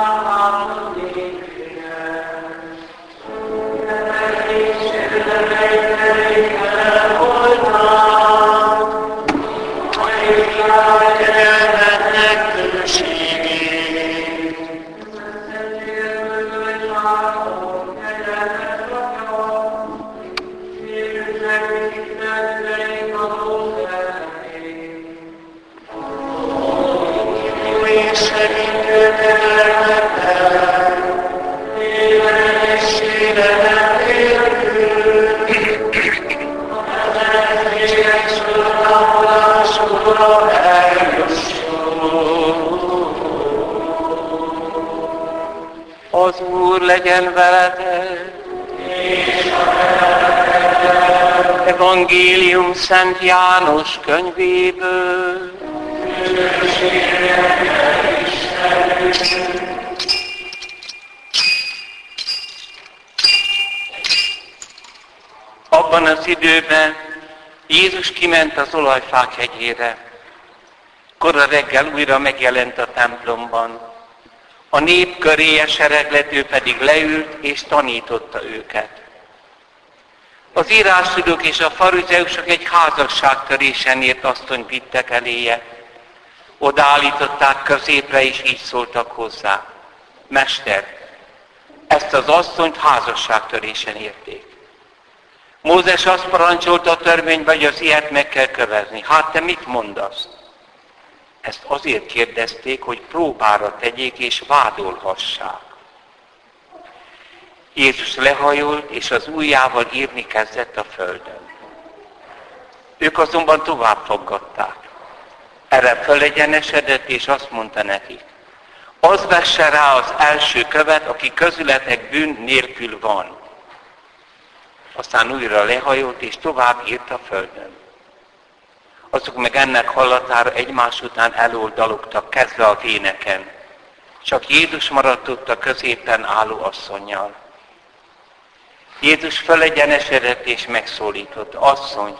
Obrigado. Az Úr legyen veletek. Evangélium Szent János könyvéből. Abban az időben Jézus kiment az olajfák hegyére. Kora reggel újra megjelent a templomban. A nép köré sereglető pedig leült és tanította őket. Az írástudók és a farizeusok egy házasságtörésen ért asszony vittek eléje. Odaállították középre, és így szóltak hozzá. Mester, ezt az asszonyt házasságtörésen érték. Mózes azt parancsolta a törvényben, hogy az ilyet meg kell követni. Hát te mit mondasz? Ezt azért kérdezték, hogy próbára tegyék és vádolhassák. Jézus lehajolt, és az ujjával írni kezdett a földön. Ők azonban tovább foggatták. Erre fölegyenesedett, és azt mondta nekik, az vesse rá az első követ, aki közületek bűn nélkül van. Aztán újra lehajolt, és tovább írt a földön azok meg ennek hallatára egymás után eloldalogtak, kezdve a véneken. Csak Jézus maradt ott a középen álló asszonynal. Jézus felegyenesedett és megszólított, asszony,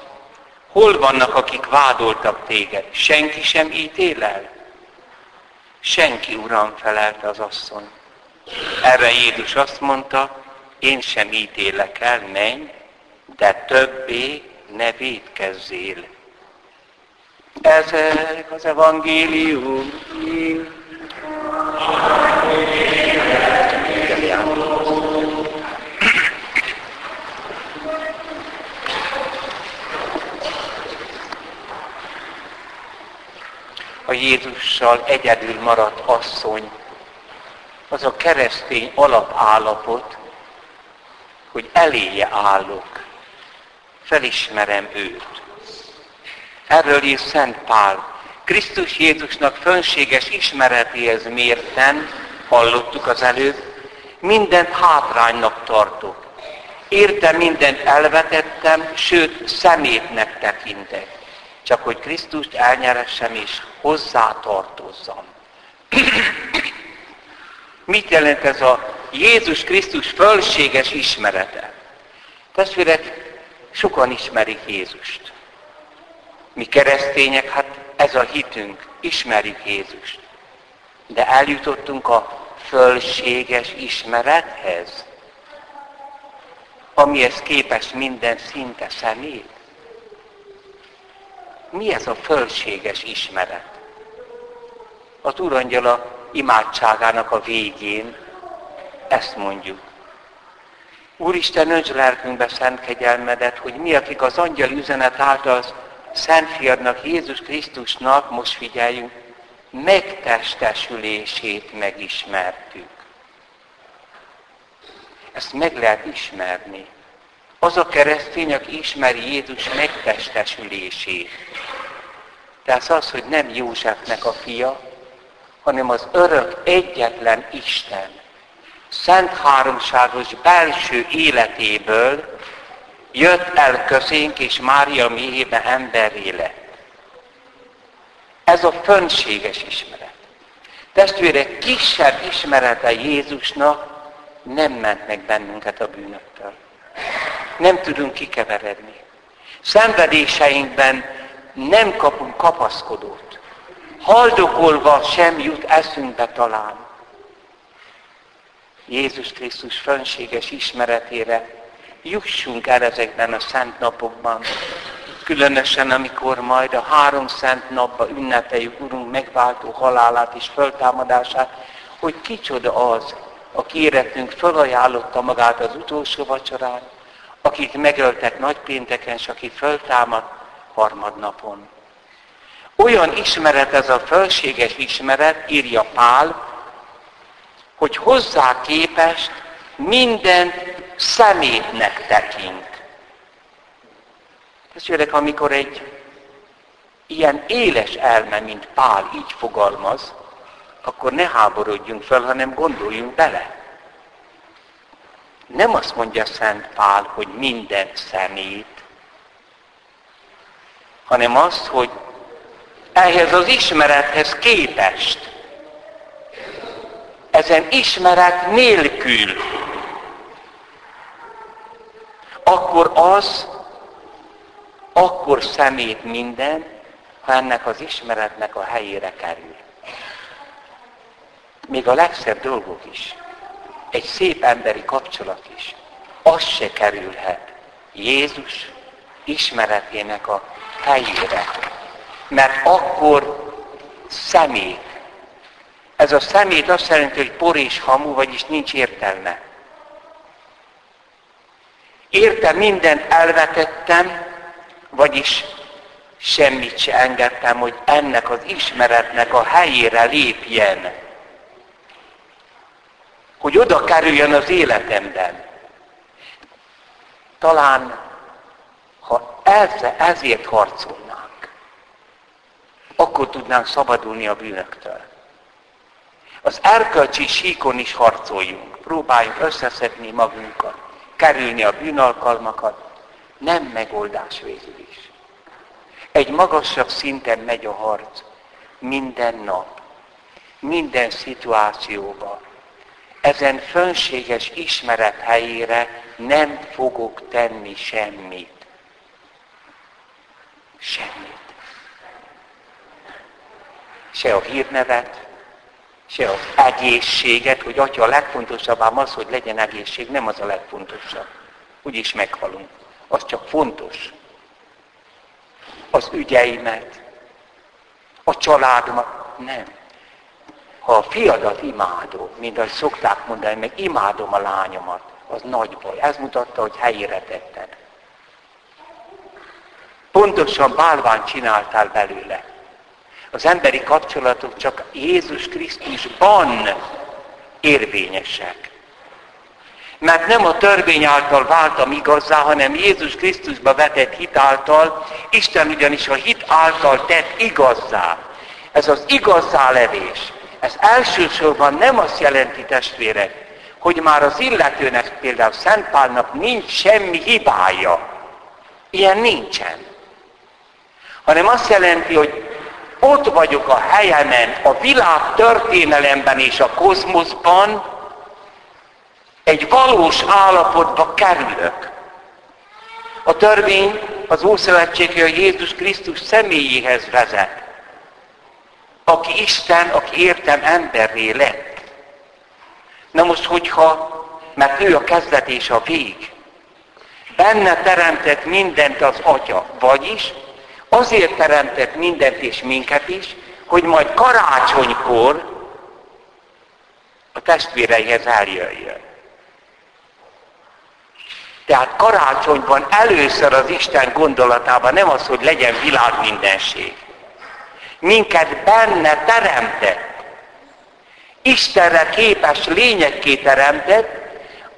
hol vannak, akik vádoltak téged? Senki sem ítél el? Senki, Uram, felelte az asszony. Erre Jézus azt mondta, én sem ítélek el, menj, de többé ne védkezzél. Ezek az evangélium. A Jézussal egyedül maradt asszony, az a keresztény alapállapot, hogy eléje állok, felismerem őt. Erről ír Szent Pál. Krisztus Jézusnak fönséges ismeretéhez mérten, hallottuk az előbb, mindent hátránynak tartok. Érte mindent elvetettem, sőt szemétnek tekintek. Csak hogy Krisztust elnyeressem és hozzá tartozzam. Mit jelent ez a Jézus Krisztus fölséges ismerete? Testvérek, sokan ismerik Jézust. Mi keresztények, hát ez a hitünk, ismerjük Jézust. De eljutottunk a fölséges ismerethez, amihez képes minden szinte szemét. Mi ez a fölséges ismeret? Az Urangyala imádságának a végén ezt mondjuk. Úristen, önts lelkünkbe szent kegyelmedet, hogy mi, akik az angyal üzenet által Szent Fiadnak, Jézus Krisztusnak, most figyeljünk, megtestesülését megismertük. Ezt meg lehet ismerni. Az a keresztény, aki ismeri Jézus megtestesülését. Tehát az, hogy nem Józsefnek a fia, hanem az örök egyetlen Isten, szent háromságos belső életéből jött el közénk, és Mária méhébe emberé lett. Ez a fönséges ismeret. Testvérek, kisebb ismerete Jézusnak nem ment meg bennünket a bűnöktől. Nem tudunk kikeveredni. Szenvedéseinkben nem kapunk kapaszkodót. Haldokolva sem jut eszünkbe talán. Jézus Krisztus fönséges ismeretére jussunk el ezekben a szent napokban. Különösen, amikor majd a három szent napban ünnepeljük Urunk megváltó halálát és föltámadását, hogy kicsoda az, aki éretünk felajánlotta magát az utolsó vacsorán, akit megöltek nagypénteken, és aki föltámad harmadnapon. Olyan ismeret ez a fölséges ismeret, írja Pál, hogy hozzá képest minden szemétnek tekint. Testvérek, amikor egy ilyen éles elme, mint Pál így fogalmaz, akkor ne háborodjunk fel, hanem gondoljunk bele. Nem azt mondja Szent Pál, hogy minden szemét, hanem azt, hogy ehhez az ismerethez képest, ezen ismeret nélkül, akkor az, akkor szemét minden, ha ennek az ismeretnek a helyére kerül. Még a legszebb dolgok is, egy szép emberi kapcsolat is, az se kerülhet Jézus ismeretének a helyére. Mert akkor szemét. Ez a szemét azt jelenti, hogy por és hamu, vagyis nincs értelme. Érte mindent elvetettem, vagyis semmit se engedtem, hogy ennek az ismeretnek a helyére lépjen. Hogy oda kerüljön az életemben. Talán, ha ezzel, ezért harcolnánk, akkor tudnánk szabadulni a bűnöktől. Az erkölcsi síkon is harcoljunk. Próbáljunk összeszedni magunkat, kerülni a bűnalkalmakat. Nem megoldás végül is. Egy magasabb szinten megy a harc. Minden nap, minden szituációban. Ezen fönséges ismeret helyére nem fogok tenni semmit. Semmit. Se a hírnevet, se az egészséget, hogy atya a legfontosabb ám az, hogy legyen egészség, nem az a legfontosabb. Úgyis meghalunk. Az csak fontos. Az ügyeimet, a családomat, nem. Ha a fiadat imádom, mint ahogy szokták mondani, meg imádom a lányomat, az nagy baj. Ez mutatta, hogy helyére tetted. Pontosan bálvány csináltál belőle. Az emberi kapcsolatok csak Jézus Krisztusban érvényesek. Mert nem a törvény által váltam igazzá, hanem Jézus Krisztusba vetett hit által, Isten ugyanis a hit által tett igazzá. Ez az igazzá levés. Ez elsősorban nem azt jelenti testvérek, hogy már az illetőnek, például Szent Pálnak nincs semmi hibája. Ilyen nincsen. Hanem azt jelenti, hogy ott vagyok a helyemen, a világ történelemben és a kozmoszban, egy valós állapotba kerülök. A törvény az Ószövetség, a Jézus Krisztus személyéhez vezet, aki Isten, aki értem emberré lett. Na most, hogyha, mert ő a kezdet és a vég, benne teremtett mindent az Atya, vagyis Azért teremtett mindent és minket is, hogy majd karácsonykor a testvéreihez eljöjjön. Tehát karácsonyban először az Isten gondolatában nem az, hogy legyen világ mindenség. Minket benne teremtett. Istenre képes lényekké teremtett,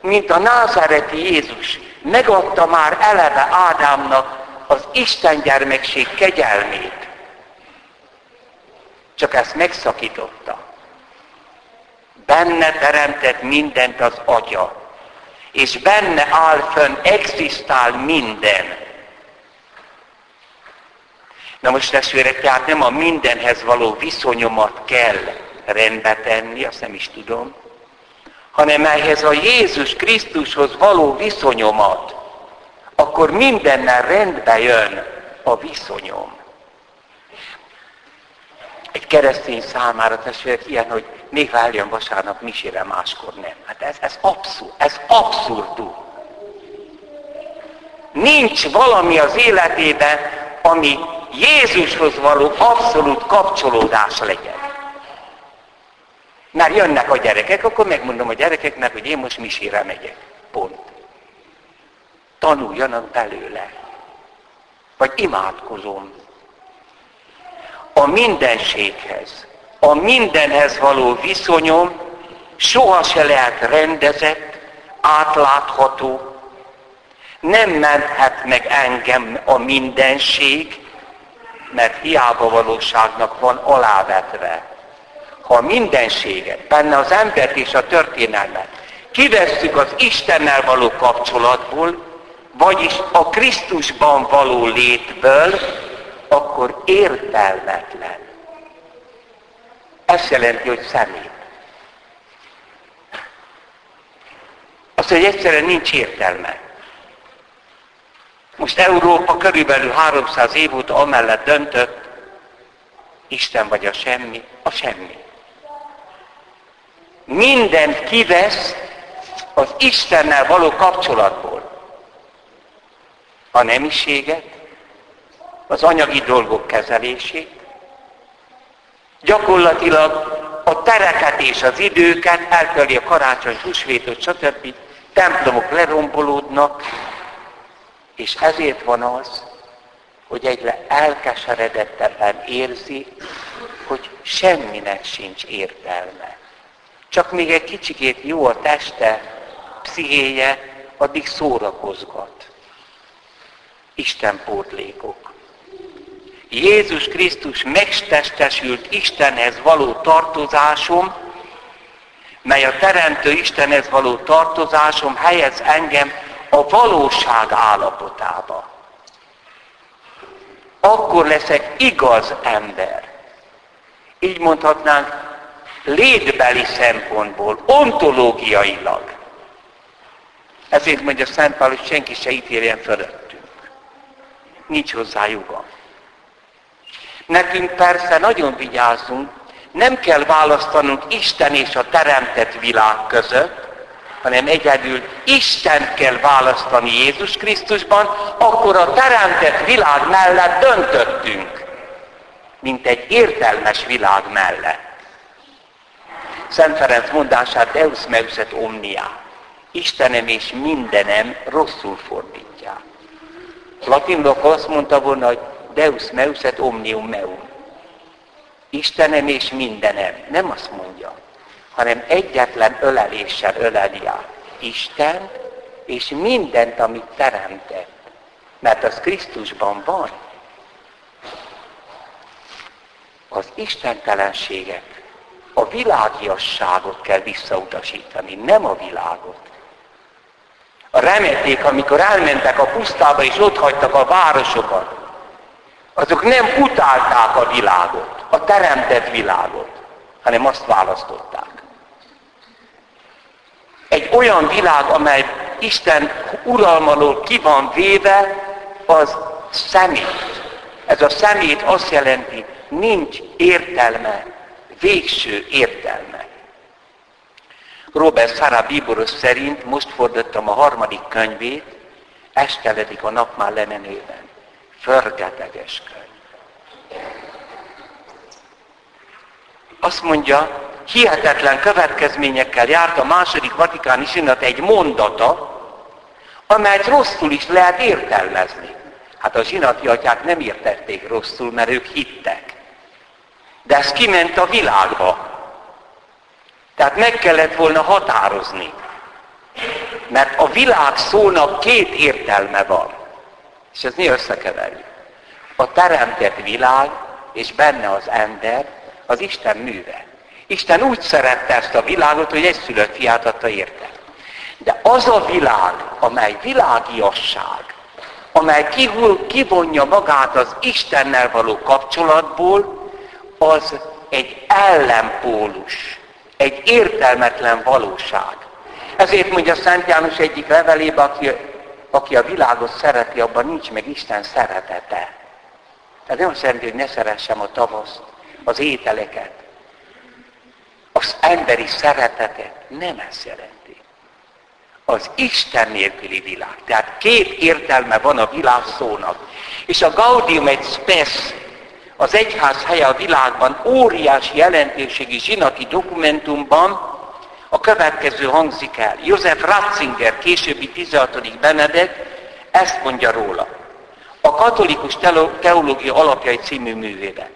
mint a názáreti Jézus. Megadta már eleve Ádámnak az Isten gyermekség kegyelmét. Csak ezt megszakította. Benne teremtett mindent az Atya, és benne áll fönn, existál minden. Na most testvérek, tehát nem a mindenhez való viszonyomat kell rendbe tenni, azt nem is tudom, hanem ehhez a Jézus Krisztushoz való viszonyomat akkor mindennel rendbe jön a viszonyom. Egy keresztény számára testvérek ilyen, hogy még eljön vasárnap misére, máskor nem. Hát ez, ez abszurd, ez abszurdum. Nincs valami az életében, ami Jézushoz való abszolút kapcsolódás legyen. Már jönnek a gyerekek, akkor megmondom a gyerekeknek, hogy én most misére megyek. Pont. Tanuljanak belőle. Vagy imádkozom. A mindenséghez, a mindenhez való viszonyom soha se lehet rendezett, átlátható, nem menthet meg engem a mindenség, mert hiába valóságnak van alávetve. Ha a mindenséget, benne az embert és a történelmet kivesszük az Istennel való kapcsolatból, vagyis a Krisztusban való létből, akkor értelmetlen. Ez jelenti, hogy szemét. Azt, hogy egyszerűen nincs értelme. Most Európa körülbelül 300 év óta amellett döntött, Isten vagy a semmi, a semmi. Mindent kivesz az Istennel való kapcsolatból. A nemiséget, az anyagi dolgok kezelését, gyakorlatilag a tereket és az időket, elteli a karácsony, húsvétot, stb. templomok lerombolódnak, és ezért van az, hogy egyre elkeseredettebben érzi, hogy semminek sincs értelme. Csak még egy kicsikét jó a teste, pszichéje, addig szórakozgat. Isten pótlékok. Jézus Krisztus megtestesült Istenhez való tartozásom, mely a Teremtő Istenhez való tartozásom helyez engem a valóság állapotába. Akkor leszek igaz ember. Így mondhatnánk, létbeli szempontból, ontológiailag. Ezért mondja Szent Pál, hogy senki se ítéljen fölöttünk. Nincs hozzá joga. Nekünk persze nagyon vigyázzunk, nem kell választanunk Isten és a teremtett világ között, hanem egyedül Isten kell választani Jézus Krisztusban, akkor a teremtett világ mellett döntöttünk, mint egy értelmes világ mellett. Szent Ferenc mondását Deus meus et omnia. Istenem és mindenem rosszul fordítják. Latinul azt mondta volna, hogy Deus meus et omnium meum. Istenem és mindenem. Nem azt mondja hanem egyetlen öleléssel öleli át Isten és mindent, amit teremtett. Mert az Krisztusban van. Az istentelenséget, a világiasságot kell visszautasítani, nem a világot. A remeték, amikor elmentek a pusztába és ott hagytak a városokat, azok nem utálták a világot, a teremtett világot, hanem azt választották egy olyan világ, amely Isten uralmalól ki van véve, az szemét. Ez a szemét azt jelenti, nincs értelme, végső értelme. Robert Szara Bíboros szerint most fordítottam a harmadik könyvét, esteledik a nap már lemenőben. Förgeteges könyv. Azt mondja, hihetetlen következményekkel járt a második vatikáni sinat egy mondata, amelyet rosszul is lehet értelmezni. Hát a zsinati atyák nem értették rosszul, mert ők hittek. De ez kiment a világba. Tehát meg kellett volna határozni. Mert a világ szónak két értelme van. És ez mi összekeverjük. A teremtett világ, és benne az ember, az Isten műve. Isten úgy szerette ezt a világot, hogy egy szülött fiát adta érte. De az a világ, amely világiasság, amely kivonja magát az Istennel való kapcsolatból, az egy ellenpólus, egy értelmetlen valóság. Ezért mondja Szent János egyik levelében, aki, aki a világot szereti, abban nincs meg Isten szeretete. Tehát nem azt jelenti, hogy ne szeressem a tavaszt, az ételeket, az emberi szeretetet nem ez jelenti. Az Isten nélküli világ. Tehát két értelme van a világ szónak. És a Gaudium egy Spes, az egyház helye a világban óriási jelentőségi zsinati dokumentumban a következő hangzik el. József Ratzinger, későbbi 16. Benedek, ezt mondja róla. A katolikus teológia alapjai című művében.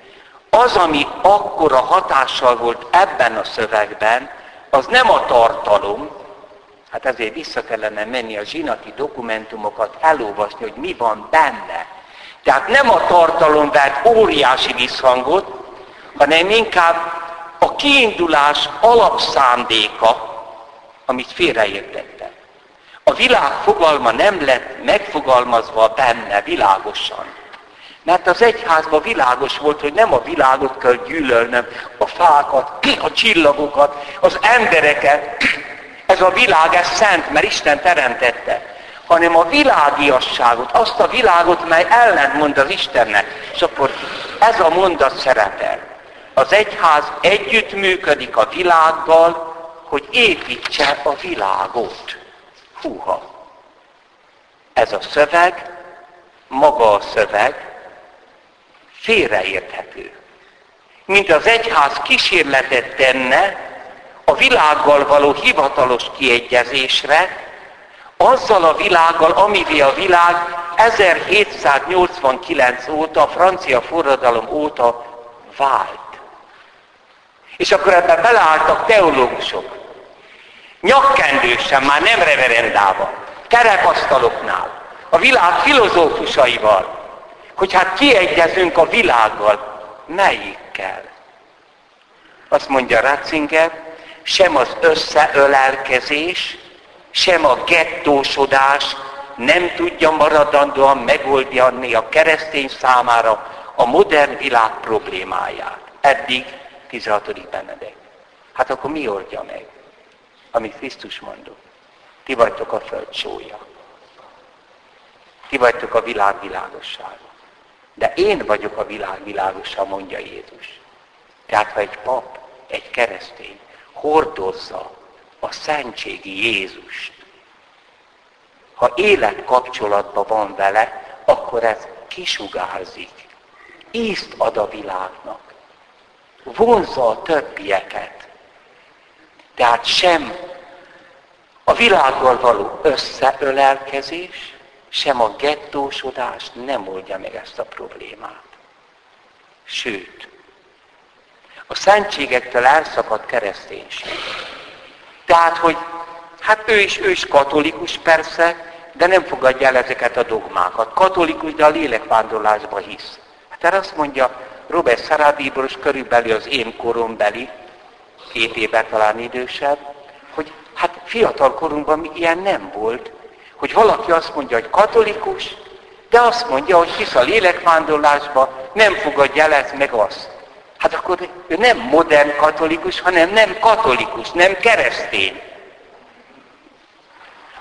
Az, ami akkora hatással volt ebben a szövegben, az nem a tartalom, hát ezért vissza kellene menni a zsinati dokumentumokat, elolvasni, hogy mi van benne. Tehát nem a tartalom vett óriási visszhangot, hanem inkább a kiindulás alapszándéka, amit félreértettek. A világ fogalma nem lett megfogalmazva benne világosan. Mert az egyházban világos volt, hogy nem a világot kell gyűlölnöm, a fákat, a csillagokat, az embereket. Ez a világ, ez szent, mert Isten teremtette. Hanem a világiasságot, azt a világot, mely ellentmond az Istennek. És akkor ez a mondat szerepel. Az egyház együttműködik a világgal, hogy építse a világot. Húha! Ez a szöveg, maga a szöveg, félreérthető. Mint az egyház kísérletet tenne a világgal való hivatalos kiegyezésre, azzal a világgal, amivé a világ 1789 óta, a francia forradalom óta vált. És akkor ebben beleálltak teológusok. Nyakkendősen, már nem reverendában, kerekasztaloknál, a világ filozófusaival, hogy hát kiegyezünk a világgal. Melyikkel? Azt mondja Ratzinger, sem az összeölelkezés, sem a gettósodás nem tudja maradandóan megoldani a keresztény számára a modern világ problémáját. Eddig 16. Benedek. Hát akkor mi oldja meg? Amit Krisztus mondott. Ti vagytok a föld sója. Ti vagytok a világ világossága. De én vagyok a világ világosa, mondja Jézus. Tehát ha egy pap, egy keresztény hordozza a szentségi Jézust, ha élet kapcsolatban van vele, akkor ez kisugárzik. Ízt ad a világnak vonzza a többieket. Tehát sem a világgal való összeölelkezés, sem a gettósodás nem oldja meg ezt a problémát. Sőt, a szentségektől elszakadt kereszténység. Tehát, hogy hát ő is, ő is katolikus persze, de nem fogadja el ezeket a dogmákat. Katolikus, de a lélekvándorlásba hisz. Hát erre azt mondja, Robert is körülbelül az én korombeli, két éve talán idősebb, hogy hát fiatal korunkban ilyen nem volt, hogy valaki azt mondja, hogy katolikus, de azt mondja, hogy hisz a lélekvándorlásba, nem fogadja el ezt meg azt. Hát akkor ő nem modern katolikus, hanem nem katolikus, nem keresztény.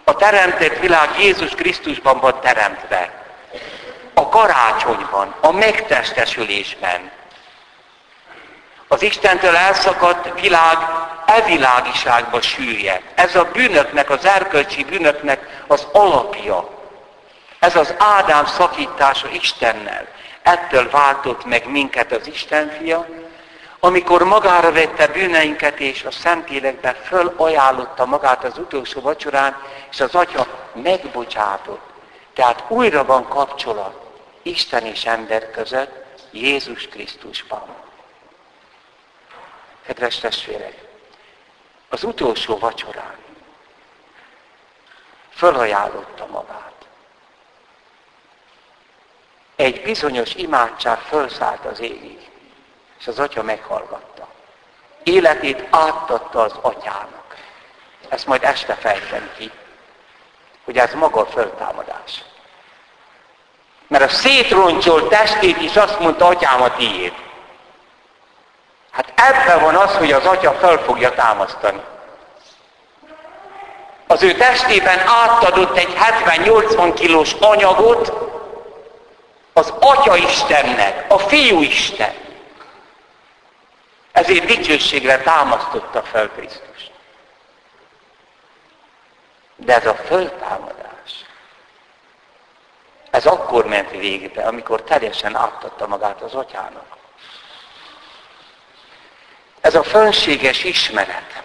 A teremtett világ Jézus Krisztusban van teremtve a karácsonyban, a megtestesülésben. Az Istentől elszakadt világ evilágiságba süllyed. Ez a bűnöknek, az erkölcsi bűnöknek az alapja. Ez az Ádám szakítása Istennel. Ettől váltott meg minket az Isten fia, amikor magára vette bűneinket, és a Szentlélekben fölajánlotta magát az utolsó vacsorán, és az Atya megbocsátott. Tehát újra van kapcsolat. Isten és ember között Jézus Krisztusban. Kedves testvérek, az utolsó vacsorán fölajánlotta magát. Egy bizonyos imádság fölszállt az égig, és az atya meghallgatta. Életét átadta az atyának. Ezt majd este fejtem ki, hogy ez maga a föltámadás. Mert a szétroncsolt testét is azt mondta, atyám a tiéd. Hát ebben van az, hogy az atya fel fogja támasztani. Az ő testében átadott egy 70-80 kilós anyagot az Atya Istennek, a Fiú Isten. Ezért dicsőségre támasztotta fel Krisztus. De ez a föltámadás, ez akkor ment végbe, amikor teljesen átadta magát az atyának. Ez a fönséges ismeret.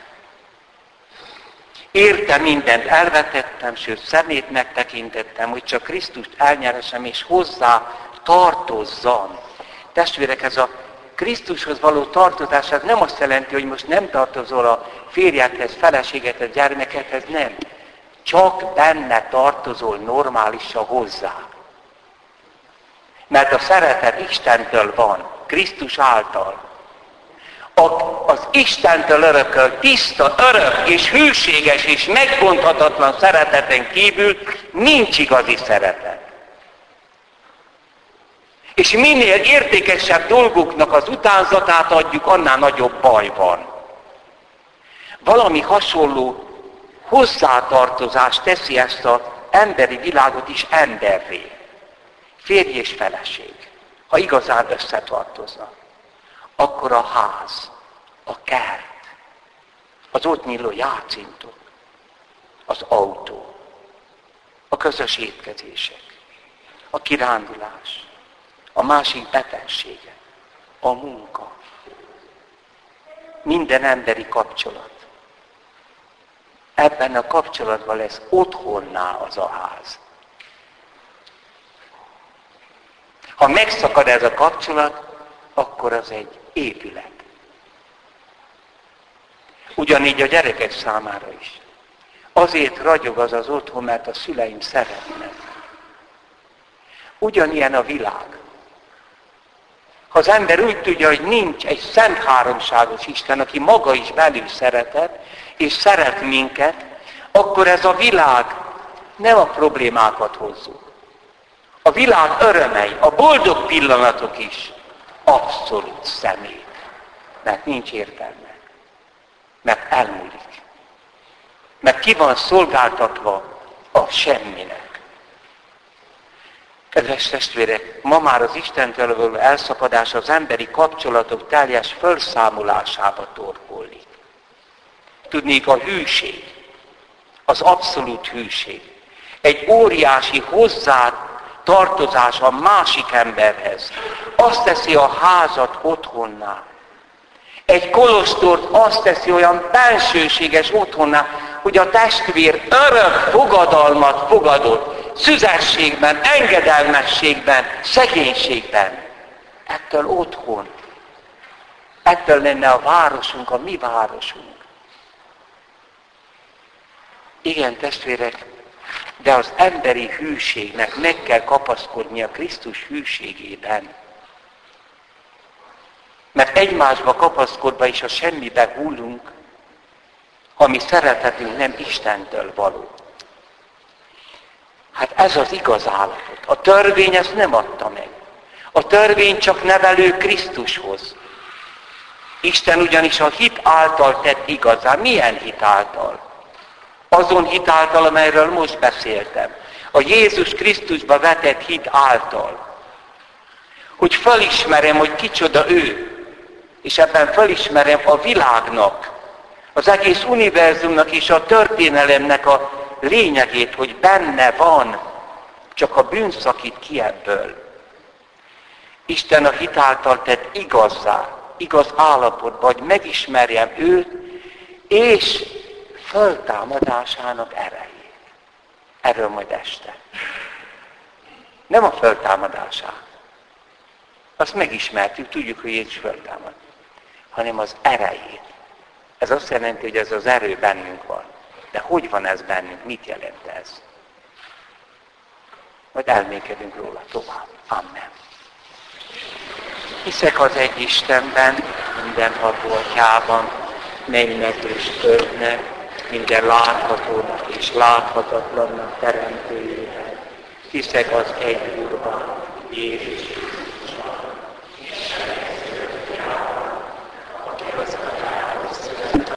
Érte mindent, elvetettem, sőt szemét megtekintettem, hogy csak Krisztust elnyeresem, és hozzá tartozzam. Testvérek, ez a Krisztushoz való tartozás, ez nem azt jelenti, hogy most nem tartozol a férjedhez, feleségethez, gyermekethez, nem. Csak benne tartozol normálisan hozzá. Mert a szeretet Istentől van, Krisztus által. Az Istentől örököl tiszta, örök és hűséges és megbonthatatlan szereteten kívül nincs igazi szeretet. És minél értékesebb dolgoknak az utánzatát adjuk, annál nagyobb baj van. Valami hasonló hozzátartozás teszi ezt az emberi világot is emberré. Férj és feleség, ha igazán összetartoznak. Akkor a ház, a kert, az ott nyíló játszintok, az autó, a közös étkezések, a kirándulás, a másik betegsége, a munka, minden emberi kapcsolat. Ebben a kapcsolatban lesz otthonná az a ház. Ha megszakad ez a kapcsolat, akkor az egy épület. Ugyanígy a gyerekek számára is. Azért ragyog az az otthon, mert a szüleim szeretnek. Ugyanilyen a világ. Ha az ember úgy tudja, hogy nincs egy szent háromságos Isten, aki maga is belül szeretet, és szeret minket, akkor ez a világ nem a problémákat hozzuk. A világ örömei, a boldog pillanatok is abszolút szemét. Mert nincs értelme. Mert elmúlik. Mert ki van szolgáltatva a semminek. Kedves testvérek, ma már az Istentől való elszakadás az emberi kapcsolatok teljes felszámolásába torkollik. Tudnék a hűség, az abszolút hűség. Egy óriási hozzá tartozás a másik emberhez. Azt teszi a házat otthonná. Egy kolostort azt teszi olyan bensőséges otthonná, hogy a testvér örök fogadalmat fogadott szüzességben, engedelmességben, szegénységben. Ettől otthon. Ettől lenne a városunk, a mi városunk. Igen, testvérek, de az emberi hűségnek meg kell kapaszkodni a Krisztus hűségében. Mert egymásba kapaszkodva is a semmibe hullunk, ami szeretetünk nem Istentől való. Hát ez az igaz állapot. A törvény ezt nem adta meg. A törvény csak nevelő Krisztushoz. Isten ugyanis a hit által tett igazán. Milyen hit által? Azon hit által, amelyről most beszéltem. A Jézus Krisztusba vetett hit által. Hogy felismerem, hogy kicsoda ő. És ebben felismerem a világnak, az egész univerzumnak és a történelemnek a lényegét, hogy benne van, csak a bűn szakít ki ebből. Isten a hitáltal tett igazzá, igaz állapotba, hogy megismerjem őt, és föltámadásának erejét. Erről majd este. Nem a föltámadását. Azt megismertük, tudjuk, hogy Jézus föltámad. Hanem az erejét. Ez azt jelenti, hogy ez az erő bennünk van. De hogy van ez bennünk? Mit jelent ez? Majd elmékedünk róla tovább. Amen. Hiszek az egy Istenben, minden atyában, mennynek és földnek, minden láthatónak és láthatatlannak teremtőjében. Hiszek az egy Úrban, Jézus